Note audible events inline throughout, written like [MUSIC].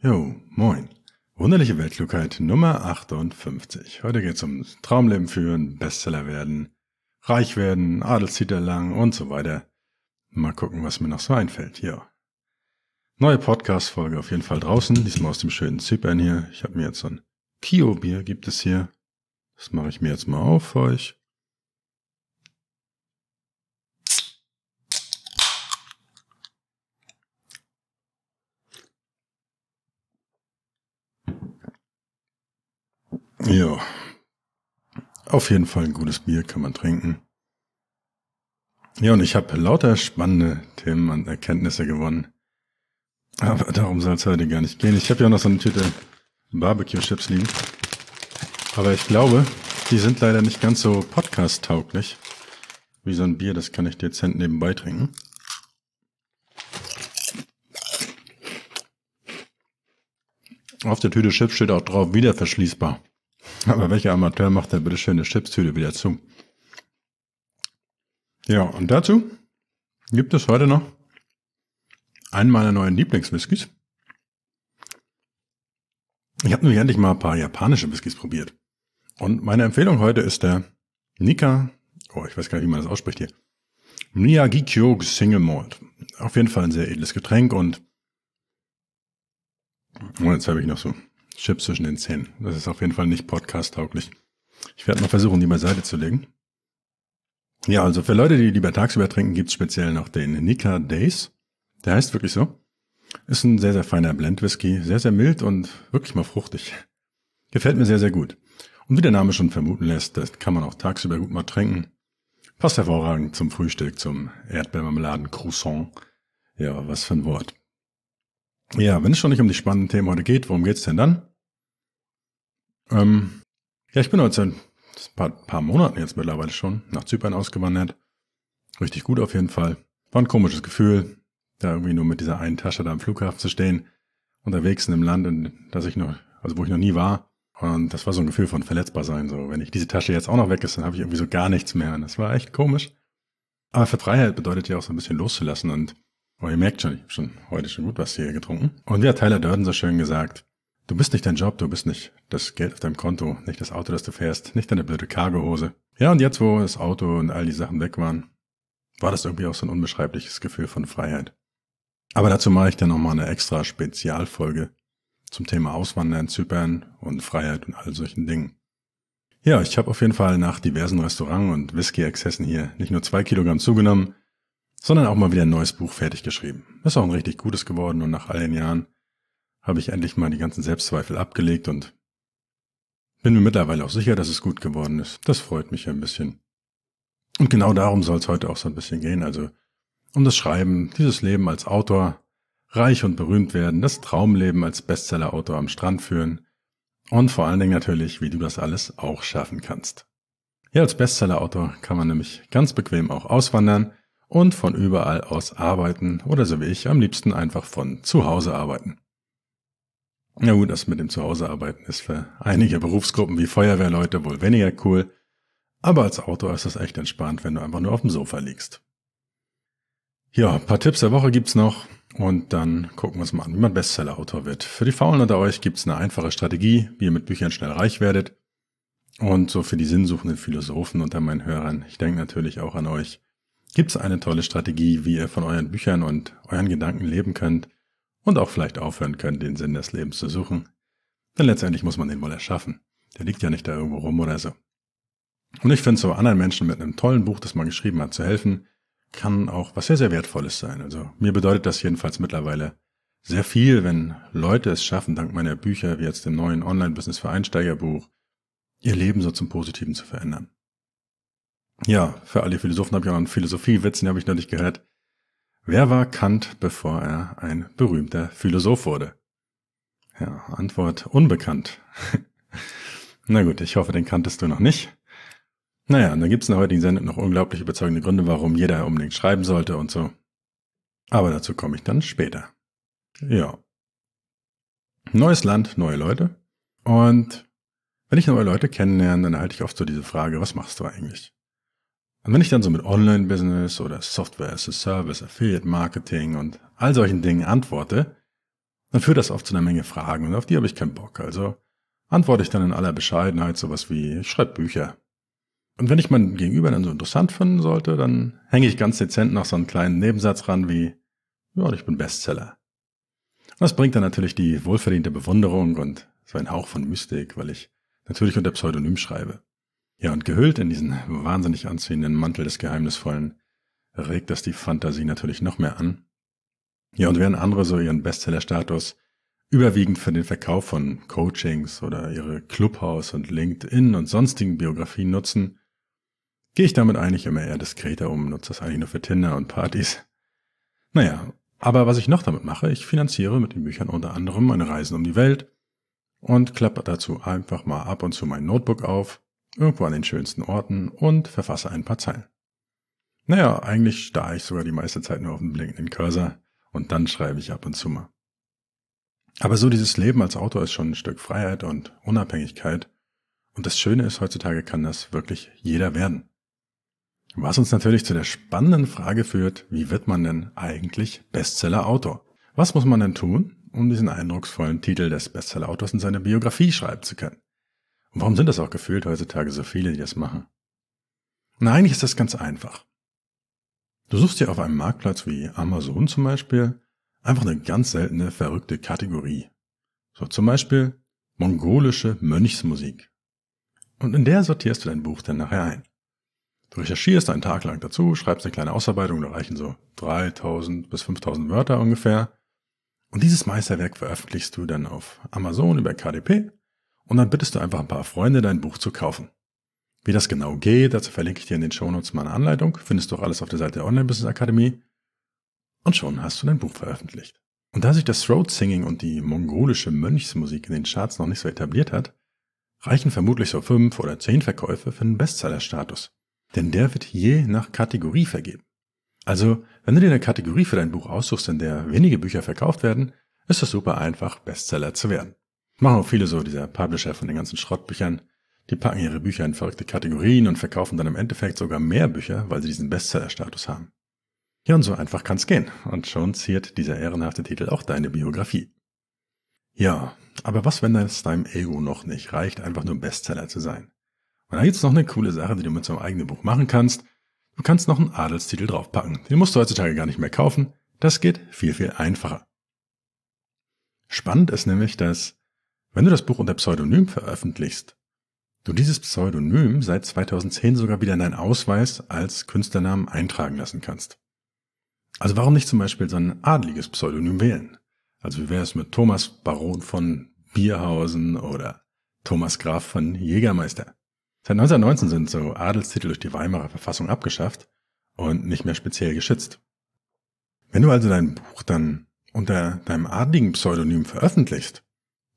Jo, moin. Wunderliche Weltklugheit Nummer 58. Heute geht's um Traumleben führen, Bestseller werden, reich werden, Adelstitel erlangen und so weiter. Mal gucken, was mir noch so einfällt. Ja. Neue Podcast-Folge auf jeden Fall draußen, diesmal aus dem schönen Zypern hier. Ich habe mir jetzt so ein Kio-Bier gibt es hier. Das mache ich mir jetzt mal auf für euch. Ja. Auf jeden Fall ein gutes Bier kann man trinken. Ja, und ich habe lauter spannende Themen und Erkenntnisse gewonnen. Aber darum soll es heute gar nicht gehen. Ich habe ja noch so eine Tüte Barbecue-Chips liegen. Aber ich glaube, die sind leider nicht ganz so podcast-tauglich. Wie so ein Bier, das kann ich dezent nebenbei trinken. Auf der Tüte Chips steht auch drauf, wieder verschließbar. Aber welcher Amateur macht da bitte schön eine Chipstüte wieder zu? Ja, und dazu gibt es heute noch einen meiner neuen Lieblingswhiskys. Ich habe nämlich endlich mal ein paar japanische Whiskys probiert. Und meine Empfehlung heute ist der Nika, oh, ich weiß gar nicht, wie man das ausspricht hier. Miyagi-Kyo Single Malt. Auf jeden Fall ein sehr edles Getränk und oh, jetzt habe ich noch so Chips zwischen den Zähnen. Das ist auf jeden Fall nicht podcast-tauglich. Ich werde mal versuchen, die beiseite zu legen. Ja, also für Leute, die lieber tagsüber trinken, gibt's speziell noch den Nika Days. Der heißt wirklich so. Ist ein sehr, sehr feiner Blend-Whisky. Sehr, sehr mild und wirklich mal fruchtig. Gefällt mir sehr, sehr gut. Und wie der Name schon vermuten lässt, das kann man auch tagsüber gut mal trinken. Passt hervorragend zum Frühstück, zum Erdbeermarmeladen-Croissant. Ja, was für ein Wort. Ja, wenn es schon nicht um die spannenden Themen heute geht, worum geht's denn dann? Ähm, ja, ich bin heute seit ein paar, paar Monaten jetzt mittlerweile schon nach Zypern ausgewandert. Richtig gut auf jeden Fall. War ein komisches Gefühl, da irgendwie nur mit dieser einen Tasche da am Flughafen zu stehen, unterwegs in einem Land, in das ich noch, also wo ich noch nie war. Und das war so ein Gefühl von verletzbar sein. So, wenn ich diese Tasche jetzt auch noch weg ist, dann habe ich irgendwie so gar nichts mehr. Und das war echt komisch. Aber für Freiheit bedeutet ja auch so ein bisschen loszulassen. Und oh, ihr merkt schon, ich habe schon heute schon gut was hier getrunken. Und wie hat Tyler Durden so schön gesagt, Du bist nicht dein Job, du bist nicht das Geld auf deinem Konto, nicht das Auto, das du fährst, nicht deine blöde Cargohose. Ja, und jetzt, wo das Auto und all die Sachen weg waren, war das irgendwie auch so ein unbeschreibliches Gefühl von Freiheit. Aber dazu mache ich dann nochmal eine extra Spezialfolge zum Thema Auswandern, Zypern und Freiheit und all solchen Dingen. Ja, ich habe auf jeden Fall nach diversen Restaurant- und Whisky-Exzessen hier nicht nur zwei Kilogramm zugenommen, sondern auch mal wieder ein neues Buch fertig geschrieben. Ist auch ein richtig gutes geworden und nach all den Jahren habe ich endlich mal die ganzen Selbstzweifel abgelegt und bin mir mittlerweile auch sicher, dass es gut geworden ist. Das freut mich ein bisschen. Und genau darum soll es heute auch so ein bisschen gehen. Also um das Schreiben, dieses Leben als Autor, reich und berühmt werden, das Traumleben als Bestseller-Autor am Strand führen und vor allen Dingen natürlich, wie du das alles auch schaffen kannst. Ja, als Bestseller-Autor kann man nämlich ganz bequem auch auswandern und von überall aus arbeiten oder so wie ich am liebsten einfach von zu Hause arbeiten. Na gut, das mit dem Zuhausearbeiten ist für einige Berufsgruppen wie Feuerwehrleute wohl weniger cool, aber als Autor ist das echt entspannt, wenn du einfach nur auf dem Sofa liegst. Ja, paar Tipps der Woche gibt's noch und dann gucken wir uns mal an, wie man Bestseller-Autor wird. Für die Faulen unter euch gibt's eine einfache Strategie, wie ihr mit Büchern schnell reich werdet. Und so für die sinnsuchenden Philosophen unter meinen Hörern, ich denke natürlich auch an euch, gibt's eine tolle Strategie, wie ihr von euren Büchern und euren Gedanken leben könnt und auch vielleicht aufhören können, den Sinn des Lebens zu suchen. Denn letztendlich muss man den wohl erschaffen. Der liegt ja nicht da irgendwo rum oder so. Und ich finde, so anderen Menschen mit einem tollen Buch, das man geschrieben hat, zu helfen, kann auch was sehr, sehr Wertvolles sein. Also mir bedeutet das jedenfalls mittlerweile sehr viel, wenn Leute es schaffen, dank meiner Bücher, wie jetzt dem neuen Online-Business für Einsteigerbuch, ihr Leben so zum Positiven zu verändern. Ja, für alle Philosophen habe ich auch noch einen Philosophiewitz, den habe ich noch nicht gehört. Wer war Kant, bevor er ein berühmter Philosoph wurde? Ja, Antwort unbekannt. [LAUGHS] Na gut, ich hoffe, den kanntest du noch nicht. Naja, und dann gibt es in der heutigen Sendung noch unglaublich überzeugende Gründe, warum jeder unbedingt schreiben sollte und so. Aber dazu komme ich dann später. Ja. Neues Land, neue Leute. Und wenn ich neue Leute kennenlerne, dann erhalte ich oft so diese Frage, was machst du eigentlich? Und wenn ich dann so mit Online-Business oder Software as a Service, Affiliate Marketing und all solchen Dingen antworte, dann führt das oft zu einer Menge Fragen und auf die habe ich keinen Bock. Also antworte ich dann in aller Bescheidenheit sowas wie, ich schreibe Bücher. Und wenn ich mein Gegenüber dann so interessant finden sollte, dann hänge ich ganz dezent noch so einen kleinen Nebensatz ran wie, ja, ich bin Bestseller. Und das bringt dann natürlich die wohlverdiente Bewunderung und so ein Hauch von Mystik, weil ich natürlich unter Pseudonym schreibe. Ja, und gehüllt in diesen wahnsinnig anziehenden Mantel des Geheimnisvollen regt das die Fantasie natürlich noch mehr an. Ja, und während andere so ihren Bestseller-Status überwiegend für den Verkauf von Coachings oder ihre Clubhouse und LinkedIn und sonstigen Biografien nutzen, gehe ich damit eigentlich immer eher diskreter um, nutze das eigentlich nur für Tinder und Partys. Naja, aber was ich noch damit mache, ich finanziere mit den Büchern unter anderem meine Reisen um die Welt und klappe dazu einfach mal ab und zu mein Notebook auf, irgendwo an den schönsten Orten und verfasse ein paar Zeilen. Naja, eigentlich starre ich sogar die meiste Zeit nur auf den blinkenden Cursor und dann schreibe ich ab und zu mal. Aber so dieses Leben als Autor ist schon ein Stück Freiheit und Unabhängigkeit. Und das Schöne ist, heutzutage kann das wirklich jeder werden. Was uns natürlich zu der spannenden Frage führt, wie wird man denn eigentlich Bestseller-Autor? Was muss man denn tun, um diesen eindrucksvollen Titel des Bestseller-Autors in seiner Biografie schreiben zu können? Und warum sind das auch gefühlt heutzutage so viele, die das machen? Na, eigentlich ist das ganz einfach. Du suchst dir auf einem Marktplatz wie Amazon zum Beispiel einfach eine ganz seltene, verrückte Kategorie. So zum Beispiel mongolische Mönchsmusik. Und in der sortierst du dein Buch dann nachher ein. Du recherchierst einen Tag lang dazu, schreibst eine kleine Ausarbeitung, da reichen so 3000 bis 5000 Wörter ungefähr. Und dieses Meisterwerk veröffentlichst du dann auf Amazon über KDP und dann bittest du einfach ein paar Freunde, dein Buch zu kaufen. Wie das genau geht, dazu verlinke ich dir in den Shownotes mal eine Anleitung, findest du auch alles auf der Seite der Online Business Akademie. Und schon hast du dein Buch veröffentlicht. Und da sich das Throat Singing und die mongolische Mönchsmusik in den Charts noch nicht so etabliert hat, reichen vermutlich so fünf oder zehn Verkäufe für einen Bestseller-Status. Denn der wird je nach Kategorie vergeben. Also, wenn du dir eine Kategorie für dein Buch aussuchst, in der wenige Bücher verkauft werden, ist es super einfach, Bestseller zu werden. Machen auch viele so, dieser Publisher von den ganzen Schrottbüchern. Die packen ihre Bücher in verrückte Kategorien und verkaufen dann im Endeffekt sogar mehr Bücher, weil sie diesen Bestseller-Status haben. Ja, und so einfach kann's gehen. Und schon ziert dieser ehrenhafte Titel auch deine Biografie. Ja, aber was, wenn das deinem Ego noch nicht reicht, einfach nur Bestseller zu sein? Und da gibt's noch eine coole Sache, die du mit so einem eigenen Buch machen kannst. Du kannst noch einen Adelstitel draufpacken. Den musst du heutzutage gar nicht mehr kaufen. Das geht viel, viel einfacher. Spannend ist nämlich, dass, wenn du das Buch unter Pseudonym veröffentlichst, du dieses Pseudonym seit 2010 sogar wieder in deinen Ausweis als Künstlernamen eintragen lassen kannst. Also warum nicht zum Beispiel so ein adliges Pseudonym wählen? Also wie wäre es mit Thomas Baron von Bierhausen oder Thomas Graf von Jägermeister? Seit 1919 sind so Adelstitel durch die Weimarer Verfassung abgeschafft und nicht mehr speziell geschützt. Wenn du also dein Buch dann unter deinem adligen Pseudonym veröffentlichst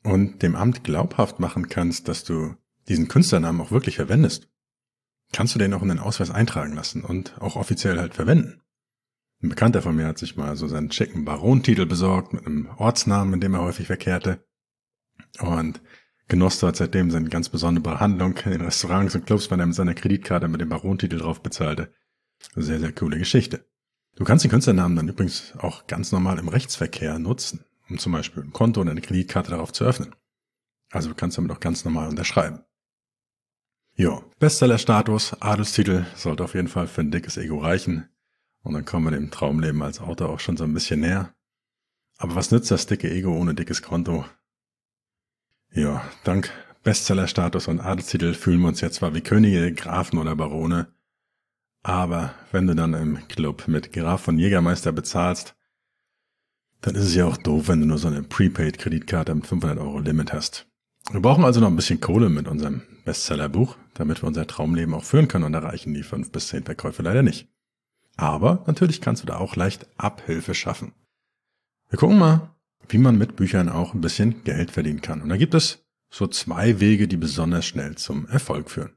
und dem Amt glaubhaft machen kannst, dass du diesen Künstlernamen auch wirklich verwendest, kannst du den auch in den Ausweis eintragen lassen und auch offiziell halt verwenden. Ein Bekannter von mir hat sich mal so seinen schicken Barontitel besorgt mit einem Ortsnamen, in dem er häufig verkehrte. Und genoss dort seitdem seine ganz besondere Behandlung in Restaurants und Clubs, wenn er mit seiner Kreditkarte mit dem Barontitel drauf bezahlte. Sehr, sehr coole Geschichte. Du kannst den Künstlernamen dann übrigens auch ganz normal im Rechtsverkehr nutzen, um zum Beispiel ein Konto oder eine Kreditkarte darauf zu öffnen. Also du kannst damit auch ganz normal unterschreiben. Jo, Bestseller-Status, Adelstitel sollte auf jeden Fall für ein dickes Ego reichen. Und dann kommen wir dem Traumleben als Autor auch schon so ein bisschen näher. Aber was nützt das dicke Ego ohne dickes Konto? Ja, dank Bestsellerstatus und Adelstitel fühlen wir uns jetzt zwar wie Könige, Grafen oder Barone, aber wenn du dann im Club mit Graf von Jägermeister bezahlst, dann ist es ja auch doof, wenn du nur so eine Prepaid-Kreditkarte mit 500 Euro Limit hast. Wir brauchen also noch ein bisschen Kohle mit unserem Bestsellerbuch, damit wir unser Traumleben auch führen können und erreichen die 5 bis 10 Verkäufe leider nicht. Aber natürlich kannst du da auch leicht Abhilfe schaffen. Wir gucken mal, wie man mit Büchern auch ein bisschen Geld verdienen kann. Und da gibt es so zwei Wege, die besonders schnell zum Erfolg führen.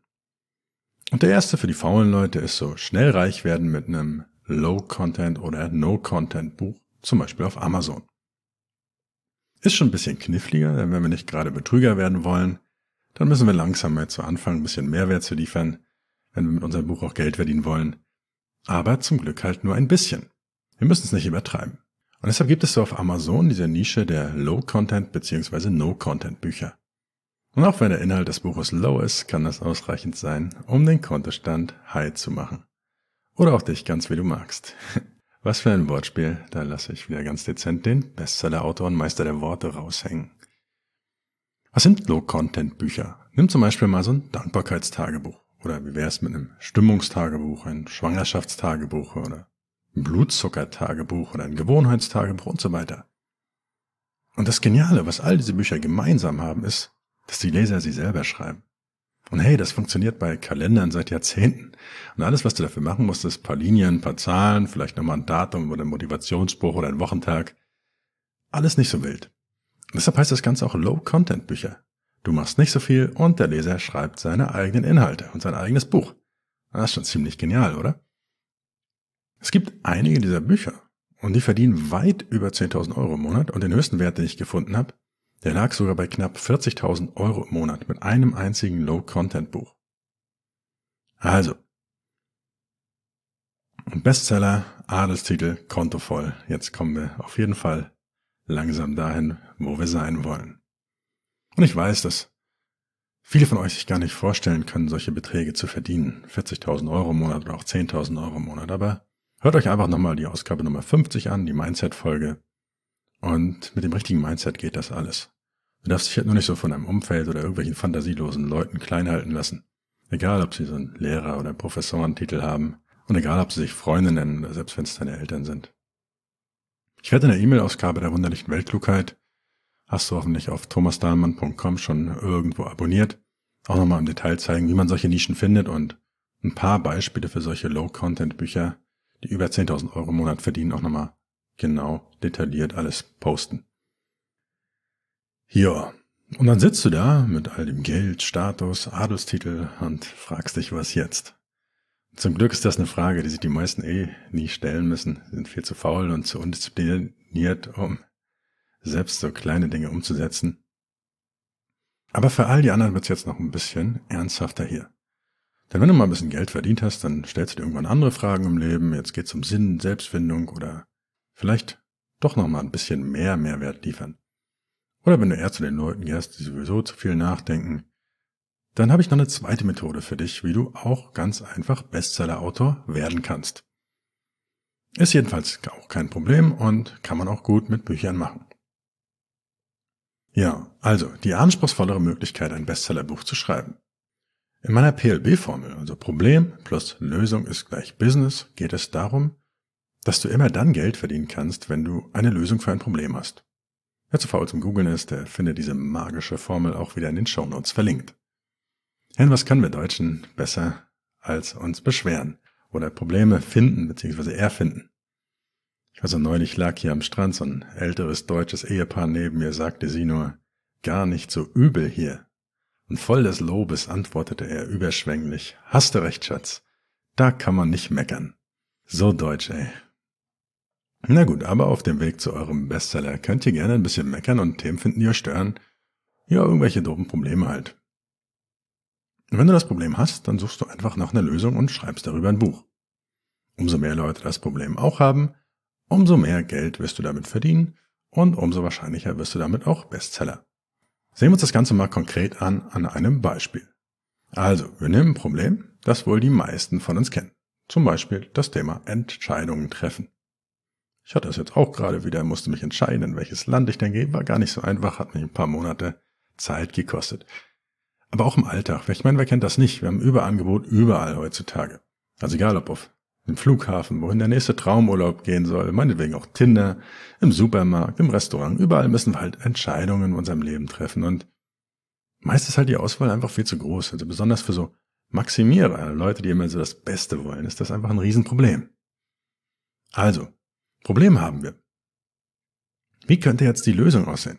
Und der erste für die faulen Leute ist so schnell reich werden mit einem Low-Content oder No-Content-Buch, zum Beispiel auf Amazon. Ist schon ein bisschen kniffliger, denn wenn wir nicht gerade Betrüger werden wollen, dann müssen wir langsam mal zu Anfang ein bisschen Mehrwert zu liefern, wenn wir mit unserem Buch auch Geld verdienen wollen. Aber zum Glück halt nur ein bisschen. Wir müssen es nicht übertreiben. Und deshalb gibt es so auf Amazon diese Nische der Low-Content bzw. No-Content-Bücher. Und auch wenn der Inhalt des Buches low ist, kann das ausreichend sein, um den Kontostand high zu machen. Oder auch dich ganz wie du magst. [LAUGHS] Was für ein Wortspiel, da lasse ich wieder ganz dezent den Bestseller-Autor und Meister der Worte raushängen. Was sind Low-Content-Bücher? Nimm zum Beispiel mal so ein Dankbarkeitstagebuch. Oder wie wäre es mit einem Stimmungstagebuch, ein Schwangerschaftstagebuch oder ein Blutzuckertagebuch oder ein Gewohnheitstagebuch und so weiter. Und das Geniale, was all diese Bücher gemeinsam haben, ist, dass die Leser sie selber schreiben. Und hey, das funktioniert bei Kalendern seit Jahrzehnten. Und alles, was du dafür machen musst, ist ein paar Linien, ein paar Zahlen, vielleicht nochmal ein Datum oder ein Motivationsbuch oder ein Wochentag. Alles nicht so wild. Und deshalb heißt das Ganze auch Low-Content-Bücher. Du machst nicht so viel und der Leser schreibt seine eigenen Inhalte und sein eigenes Buch. Das ist schon ziemlich genial, oder? Es gibt einige dieser Bücher und die verdienen weit über 10.000 Euro im Monat und den höchsten Wert, den ich gefunden habe, der lag sogar bei knapp 40.000 Euro im Monat mit einem einzigen Low-Content-Buch. Also, Bestseller, Adelstitel, Konto voll. Jetzt kommen wir auf jeden Fall langsam dahin, wo wir sein wollen. Und ich weiß, dass viele von euch sich gar nicht vorstellen können, solche Beträge zu verdienen. 40.000 Euro im Monat oder auch 10.000 Euro im Monat. Aber Hört euch einfach nochmal die Ausgabe Nummer 50 an, die Mindset-Folge. Und mit dem richtigen Mindset geht das alles. Du darfst dich halt nur nicht so von deinem Umfeld oder irgendwelchen fantasielosen Leuten klein halten lassen. Egal, ob sie so einen Lehrer- oder Professorentitel haben. Und egal, ob sie sich Freunde nennen oder selbst wenn es deine Eltern sind. Ich werde in der E-Mail-Ausgabe der wunderlichen Weltklugheit, hast du hoffentlich auf thomasdahlmann.com schon irgendwo abonniert, auch nochmal im Detail zeigen, wie man solche Nischen findet und ein paar Beispiele für solche Low-Content-Bücher, die über 10.000 Euro im Monat verdienen, auch nochmal genau detailliert alles posten. Ja, und dann sitzt du da mit all dem Geld, Status, Adelstitel und fragst dich, was jetzt? Zum Glück ist das eine Frage, die sich die meisten eh nie stellen müssen. Sind viel zu faul und zu undiszipliniert, um selbst so kleine Dinge umzusetzen. Aber für all die anderen wird es jetzt noch ein bisschen ernsthafter hier. Denn wenn du mal ein bisschen Geld verdient hast, dann stellst du dir irgendwann andere Fragen im Leben. Jetzt geht es um Sinn, Selbstfindung oder vielleicht doch noch mal ein bisschen mehr Mehrwert liefern. Oder wenn du eher zu den Leuten gehst, die sowieso zu viel nachdenken, dann habe ich noch eine zweite Methode für dich, wie du auch ganz einfach Bestseller-Autor werden kannst. Ist jedenfalls auch kein Problem und kann man auch gut mit Büchern machen. Ja, also die anspruchsvollere Möglichkeit, ein Bestsellerbuch zu schreiben. In meiner PLB-Formel, also Problem plus Lösung ist gleich Business, geht es darum, dass du immer dann Geld verdienen kannst, wenn du eine Lösung für ein Problem hast. Wer zu faul zum Googeln ist, der findet diese magische Formel auch wieder in den Shownotes verlinkt. Denn was können wir Deutschen besser als uns beschweren oder Probleme finden bzw. erfinden? Weiß, neulich lag hier am Strand so ein älteres deutsches Ehepaar neben mir, sagte sie nur, gar nicht so übel hier. Und voll des Lobes antwortete er überschwänglich. Hast du recht, Schatz. Da kann man nicht meckern. So deutsch, ey. Na gut, aber auf dem Weg zu eurem Bestseller könnt ihr gerne ein bisschen meckern und Themen finden, die euch stören. Ja, irgendwelche doofen Probleme halt. Wenn du das Problem hast, dann suchst du einfach nach einer Lösung und schreibst darüber ein Buch. Umso mehr Leute das Problem auch haben, umso mehr Geld wirst du damit verdienen und umso wahrscheinlicher wirst du damit auch Bestseller. Sehen wir uns das Ganze mal konkret an an einem Beispiel. Also, wir nehmen ein Problem, das wohl die meisten von uns kennen. Zum Beispiel das Thema Entscheidungen treffen. Ich hatte das jetzt auch gerade wieder, musste mich entscheiden, in welches Land ich denn gehe. War gar nicht so einfach, hat mich ein paar Monate Zeit gekostet. Aber auch im Alltag. Ich meine, wer kennt das nicht? Wir haben Überangebot überall heutzutage. Also egal ob auf im Flughafen, wohin der nächste Traumurlaub gehen soll, meinetwegen auch Tinder, im Supermarkt, im Restaurant, überall müssen wir halt Entscheidungen in unserem Leben treffen und meist ist halt die Auswahl einfach viel zu groß. Also besonders für so Maximierer, Leute, die immer so das Beste wollen, ist das einfach ein Riesenproblem. Also, Problem haben wir. Wie könnte jetzt die Lösung aussehen?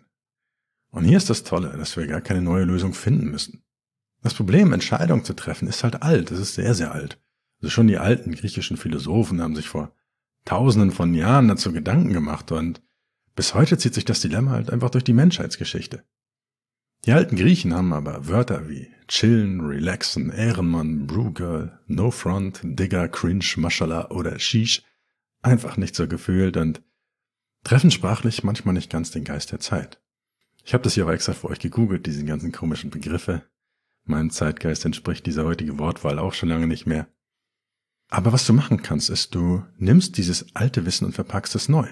Und hier ist das Tolle, dass wir gar keine neue Lösung finden müssen. Das Problem, Entscheidungen zu treffen, ist halt alt, es ist sehr, sehr alt. Also schon die alten griechischen Philosophen haben sich vor tausenden von Jahren dazu Gedanken gemacht und bis heute zieht sich das Dilemma halt einfach durch die Menschheitsgeschichte. Die alten Griechen haben aber Wörter wie chillen, relaxen, Ehrenmann, Brewgirl, No Front, Digger, Cringe, Mashallah oder Sheesh einfach nicht so gefühlt und treffen sprachlich manchmal nicht ganz den Geist der Zeit. Ich habe das hier aber extra für euch gegoogelt, diese ganzen komischen Begriffe. Meinem Zeitgeist entspricht diese heutige Wortwahl auch schon lange nicht mehr. Aber was du machen kannst, ist, du nimmst dieses alte Wissen und verpackst es neu,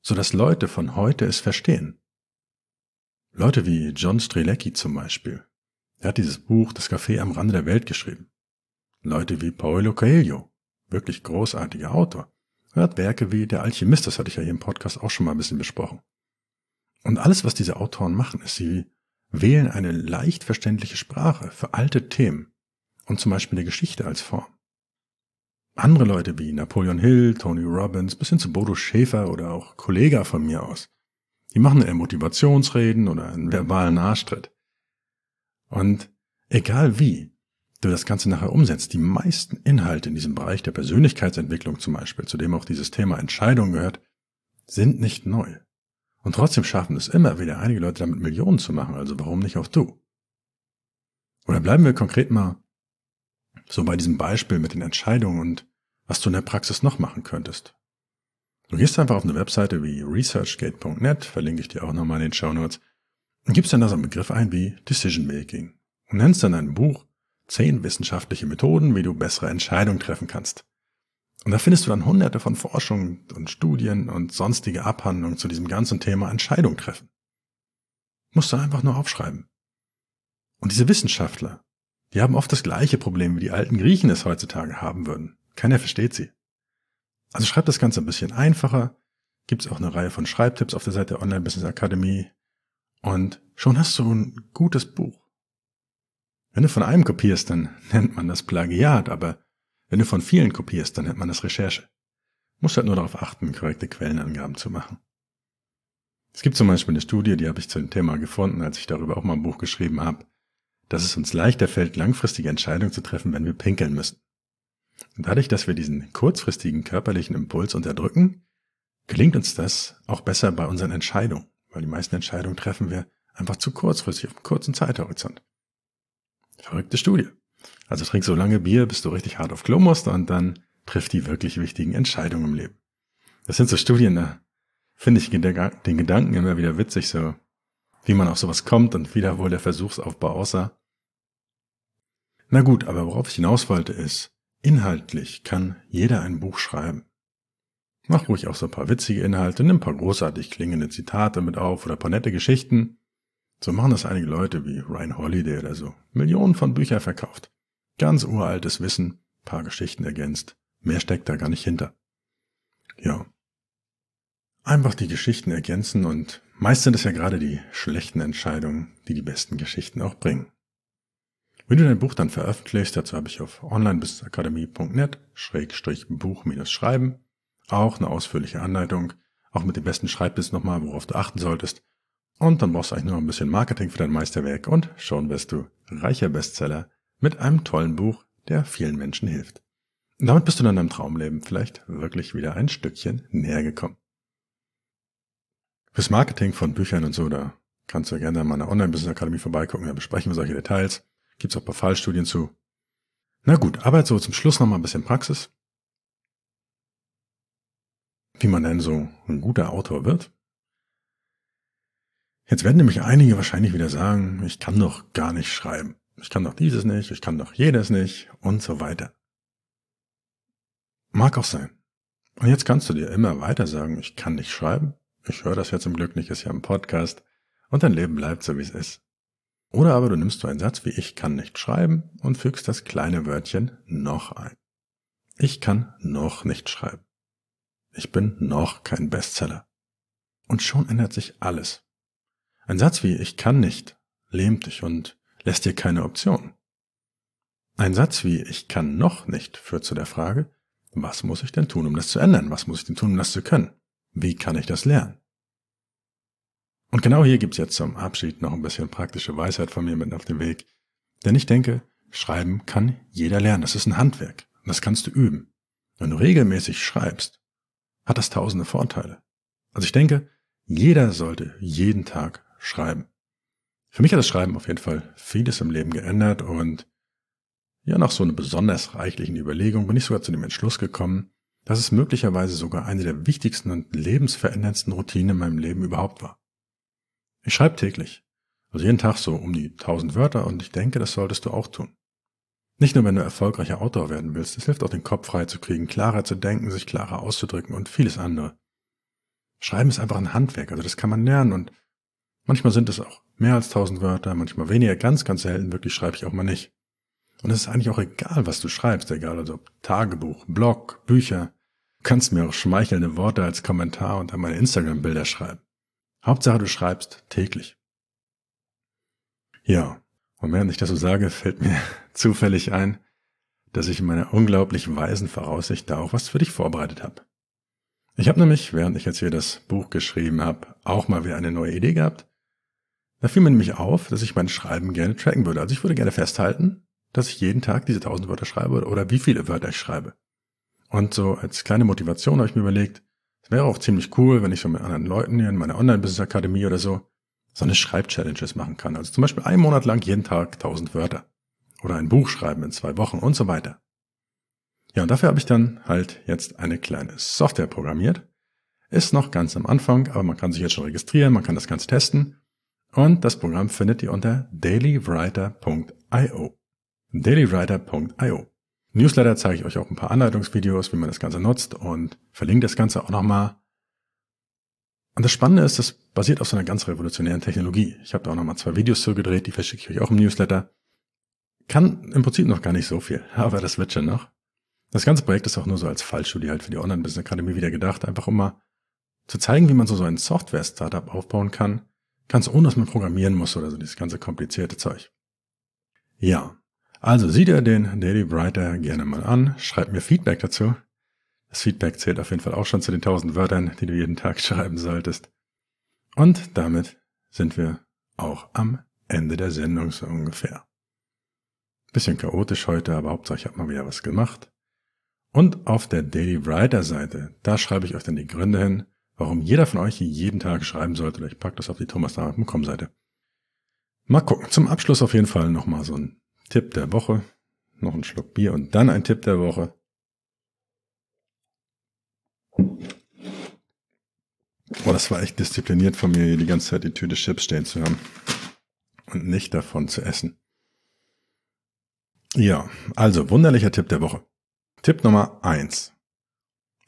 sodass Leute von heute es verstehen. Leute wie John Strelecki zum Beispiel. Er hat dieses Buch Das Café am Rande der Welt geschrieben. Leute wie Paulo Coelho, wirklich großartiger Autor. Hat Werke wie Der Alchemist, das hatte ich ja hier im Podcast auch schon mal ein bisschen besprochen. Und alles, was diese Autoren machen, ist, sie wählen eine leicht verständliche Sprache für alte Themen und zum Beispiel eine Geschichte als Form. Andere Leute wie Napoleon Hill, Tony Robbins, bis hin zu Bodo Schäfer oder auch Kollega von mir aus, die machen eher Motivationsreden oder einen verbalen Arschtritt. Und egal wie du das Ganze nachher umsetzt, die meisten Inhalte in diesem Bereich der Persönlichkeitsentwicklung zum Beispiel, zu dem auch dieses Thema Entscheidung gehört, sind nicht neu. Und trotzdem schaffen es immer wieder einige Leute damit Millionen zu machen, also warum nicht auch du? Oder bleiben wir konkret mal so bei diesem Beispiel mit den Entscheidungen und was du in der Praxis noch machen könntest. Du gehst einfach auf eine Webseite wie researchgate.net, verlinke ich dir auch nochmal in den Show Notes, und gibst dann da so einen Begriff ein wie Decision Making und nennst dann ein Buch zehn wissenschaftliche Methoden, wie du bessere Entscheidungen treffen kannst. Und da findest du dann hunderte von Forschungen und Studien und sonstige Abhandlungen zu diesem ganzen Thema Entscheidung treffen. Musst du einfach nur aufschreiben. Und diese Wissenschaftler, die haben oft das gleiche Problem, wie die alten Griechen es heutzutage haben würden. Keiner versteht sie. Also schreib das Ganze ein bisschen einfacher. Gibt es auch eine Reihe von Schreibtipps auf der Seite Online Business Academy. Und schon hast du ein gutes Buch. Wenn du von einem kopierst, dann nennt man das Plagiat, aber wenn du von vielen kopierst, dann nennt man das Recherche. Musst halt nur darauf achten, korrekte Quellenangaben zu machen. Es gibt zum Beispiel eine Studie, die habe ich zu dem Thema gefunden, als ich darüber auch mal ein Buch geschrieben habe, dass es uns leichter fällt, langfristige Entscheidungen zu treffen, wenn wir pinkeln müssen. Und dadurch, dass wir diesen kurzfristigen körperlichen Impuls unterdrücken, gelingt uns das auch besser bei unseren Entscheidungen, weil die meisten Entscheidungen treffen wir einfach zu kurzfristig auf einem kurzen Zeithorizont. Verrückte Studie. Also trink so lange Bier, bis du richtig hart auf Klo musst und dann triff die wirklich wichtigen Entscheidungen im Leben. Das sind so Studien, da finde ich den Gedanken immer wieder witzig, so wie man auf sowas kommt und wie da wohl der Versuchsaufbau aussah. Na gut, aber worauf ich hinaus wollte ist, inhaltlich kann jeder ein Buch schreiben. Mach ruhig auch so ein paar witzige Inhalte, nimm ein paar großartig klingende Zitate mit auf oder ein paar nette Geschichten. So machen das einige Leute wie Ryan Holiday oder so. Millionen von Büchern verkauft. Ganz uraltes Wissen, paar Geschichten ergänzt. Mehr steckt da gar nicht hinter. Ja. Einfach die Geschichten ergänzen und meist sind es ja gerade die schlechten Entscheidungen, die die besten Geschichten auch bringen. Wenn du dein Buch dann veröffentlichst, dazu habe ich auf onlinebusinessakademie.net schrägstrich Buch-Schreiben auch eine ausführliche Anleitung, auch mit dem besten Schreibbiss nochmal, worauf du achten solltest. Und dann brauchst du eigentlich nur ein bisschen Marketing für dein Meisterwerk und schon wirst du reicher Bestseller mit einem tollen Buch, der vielen Menschen hilft. Und damit bist du dann deinem Traumleben vielleicht wirklich wieder ein Stückchen näher gekommen. Fürs Marketing von Büchern und so, da kannst du gerne an meiner Online-Business-Akademie vorbeigucken, da besprechen wir solche Details. Gibt's auch ein paar Fallstudien zu. Na gut, aber so zum Schluss nochmal ein bisschen Praxis. Wie man denn so ein guter Autor wird. Jetzt werden nämlich einige wahrscheinlich wieder sagen, ich kann doch gar nicht schreiben ich kann doch dieses nicht, ich kann doch jedes nicht und so weiter. Mag auch sein. Und jetzt kannst du dir immer weiter sagen, ich kann nicht schreiben, ich höre das ja zum Glück nicht, ist ja ein Podcast und dein Leben bleibt so, wie es ist. Oder aber du nimmst so einen Satz wie ich kann nicht schreiben und fügst das kleine Wörtchen noch ein. Ich kann noch nicht schreiben. Ich bin noch kein Bestseller. Und schon ändert sich alles. Ein Satz wie ich kann nicht lähmt dich und lässt dir keine Option. Ein Satz wie ich kann noch nicht führt zu der Frage, was muss ich denn tun, um das zu ändern? Was muss ich denn tun, um das zu können? Wie kann ich das lernen? Und genau hier gibt's jetzt zum Abschied noch ein bisschen praktische Weisheit von mir mit auf dem Weg. Denn ich denke, schreiben kann jeder lernen. Das ist ein Handwerk. Und das kannst du üben. Wenn du regelmäßig schreibst, hat das tausende Vorteile. Also ich denke, jeder sollte jeden Tag schreiben. Für mich hat das Schreiben auf jeden Fall vieles im Leben geändert und ja, nach so einer besonders reichlichen Überlegung bin ich sogar zu dem Entschluss gekommen, dass es möglicherweise sogar eine der wichtigsten und lebensveränderndsten Routinen in meinem Leben überhaupt war. Ich schreibe täglich, also jeden Tag so um die tausend Wörter und ich denke, das solltest du auch tun. Nicht nur, wenn du erfolgreicher Autor werden willst, es hilft auch, den Kopf frei zu kriegen, klarer zu denken, sich klarer auszudrücken und vieles andere. Schreiben ist einfach ein Handwerk, also das kann man lernen und manchmal sind es auch mehr als tausend Wörter, manchmal weniger, ganz, ganz selten, wirklich schreibe ich auch mal nicht. Und es ist eigentlich auch egal, was du schreibst, egal also ob Tagebuch, Blog, Bücher. Du kannst mir auch schmeichelnde Worte als Kommentar unter meine Instagram-Bilder schreiben. Hauptsache du schreibst täglich. Ja, und während ich das so sage, fällt mir [LAUGHS] zufällig ein, dass ich in meiner unglaublich weisen Voraussicht da auch was für dich vorbereitet habe. Ich habe nämlich, während ich jetzt hier das Buch geschrieben habe, auch mal wieder eine neue Idee gehabt. Da fiel mir nämlich auf, dass ich mein Schreiben gerne tracken würde. Also ich würde gerne festhalten, dass ich jeden Tag diese tausend Wörter schreibe oder wie viele Wörter ich schreibe. Und so als kleine Motivation habe ich mir überlegt, es wäre auch ziemlich cool, wenn ich so mit anderen Leuten hier in meiner Online-Business-Akademie oder so so eine Schreibchallenges machen kann. Also zum Beispiel einen Monat lang jeden Tag tausend Wörter. Oder ein Buch schreiben in zwei Wochen und so weiter. Ja, und dafür habe ich dann halt jetzt eine kleine Software programmiert. Ist noch ganz am Anfang, aber man kann sich jetzt schon registrieren, man kann das Ganze testen. Und das Programm findet ihr unter dailywriter.io dailywriter.io. Newsletter zeige ich euch auch ein paar Anleitungsvideos, wie man das Ganze nutzt und verlinke das Ganze auch nochmal. Und das Spannende ist, das basiert auf so einer ganz revolutionären Technologie. Ich habe da auch nochmal zwei Videos zugedreht, die verschicke ich euch auch im Newsletter. Kann im Prinzip noch gar nicht so viel, [LAUGHS] aber das wird schon noch. Das ganze Projekt ist auch nur so als Fallstudie halt für die Online-Business Academy wieder gedacht, einfach um mal zu zeigen, wie man so, so ein Software-Startup aufbauen kann, ganz ohne dass man programmieren muss oder so dieses ganze komplizierte Zeug. Ja, also sieh dir den Daily Writer gerne mal an, schreib mir Feedback dazu. Das Feedback zählt auf jeden Fall auch schon zu den 1000 Wörtern, die du jeden Tag [LAUGHS] schreiben solltest. Und damit sind wir auch am Ende der Sendung so ungefähr. Bisschen chaotisch heute, aber Hauptsache ich habe mal wieder was gemacht. Und auf der Daily Writer Seite, da schreibe ich euch dann die Gründe hin, warum jeder von euch jeden Tag schreiben sollte. Ich packe das auf die thomasdahmer.com Seite. Mal gucken. Zum Abschluss auf jeden Fall nochmal so ein Tipp der Woche. Noch ein Schluck Bier und dann ein Tipp der Woche. Oh, das war echt diszipliniert von mir, hier die ganze Zeit die Tüte Chips stehen zu haben. Und nicht davon zu essen. Ja, also wunderlicher Tipp der Woche. Tipp Nummer eins: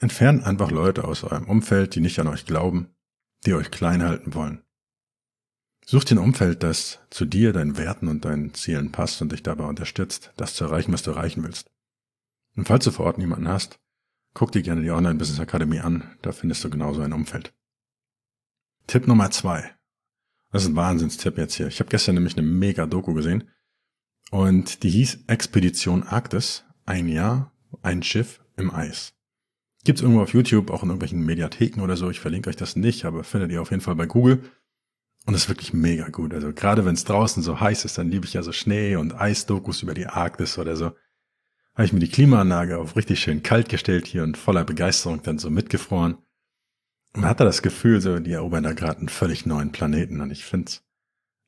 Entfernt einfach Leute aus eurem Umfeld, die nicht an euch glauben, die euch klein halten wollen. Such dir ein Umfeld, das zu dir, deinen Werten und deinen Zielen passt und dich dabei unterstützt, das zu erreichen, was du erreichen willst. Und falls du vor Ort niemanden hast, guck dir gerne die Online Business Academy an, da findest du genauso ein Umfeld. Tipp Nummer zwei. Das ist ein Wahnsinnstipp jetzt hier. Ich habe gestern nämlich eine mega Doku gesehen und die hieß Expedition Arktis, ein Jahr, ein Schiff im Eis. Gibt's irgendwo auf YouTube, auch in irgendwelchen Mediatheken oder so. Ich verlinke euch das nicht, aber findet ihr auf jeden Fall bei Google. Und ist wirklich mega gut. Also gerade wenn es draußen so heiß ist, dann liebe ich ja so Schnee und Eisdokus über die Arktis oder so. Habe ich mir die Klimaanlage auf richtig schön kalt gestellt hier und voller Begeisterung dann so mitgefroren. Und man hatte das Gefühl, so, die erobern da gerade einen völlig neuen Planeten. Und ich finde es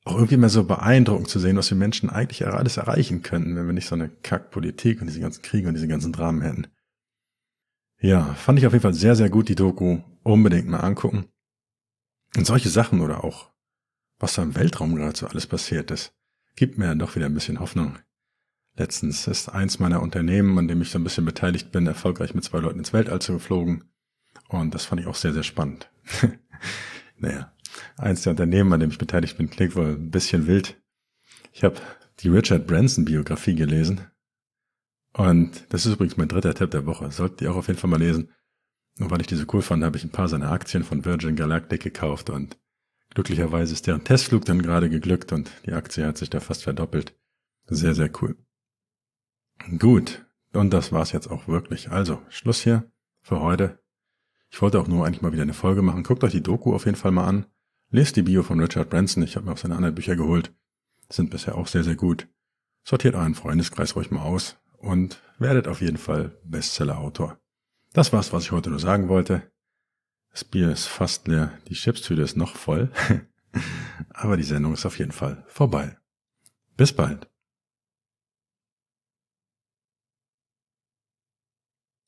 auch irgendwie mal so beeindruckend zu sehen, was wir Menschen eigentlich alles erreichen könnten, wenn wir nicht so eine Kackpolitik und diese ganzen Kriege und diese ganzen Dramen hätten. Ja, fand ich auf jeden Fall sehr, sehr gut, die Doku. Unbedingt mal angucken. Und solche Sachen oder auch was da im Weltraum gerade so alles passiert ist, gibt mir doch wieder ein bisschen Hoffnung. Letztens ist eins meiner Unternehmen, an dem ich so ein bisschen beteiligt bin, erfolgreich mit zwei Leuten ins Weltall zu geflogen. Und das fand ich auch sehr, sehr spannend. [LAUGHS] naja, eins der Unternehmen, an dem ich beteiligt bin, klingt wohl ein bisschen wild. Ich habe die Richard Branson Biografie gelesen. Und das ist übrigens mein dritter Tipp der Woche. Solltet ihr auch auf jeden Fall mal lesen. Und weil ich diese cool fand, habe ich ein paar seiner Aktien von Virgin Galactic gekauft und Glücklicherweise ist deren Testflug dann gerade geglückt und die Aktie hat sich da fast verdoppelt. Sehr, sehr cool. Gut. Und das war's jetzt auch wirklich. Also, Schluss hier für heute. Ich wollte auch nur eigentlich mal wieder eine Folge machen. Guckt euch die Doku auf jeden Fall mal an. Lest die Bio von Richard Branson. Ich habe mir auch seine anderen Bücher geholt. Sind bisher auch sehr, sehr gut. Sortiert euren Freundeskreis ruhig mal aus und werdet auf jeden Fall Bestseller-Autor. Das war's, was ich heute nur sagen wollte. Das Bier ist fast leer, die Chipstüte ist noch voll, [LAUGHS] aber die Sendung ist auf jeden Fall vorbei. Bis bald.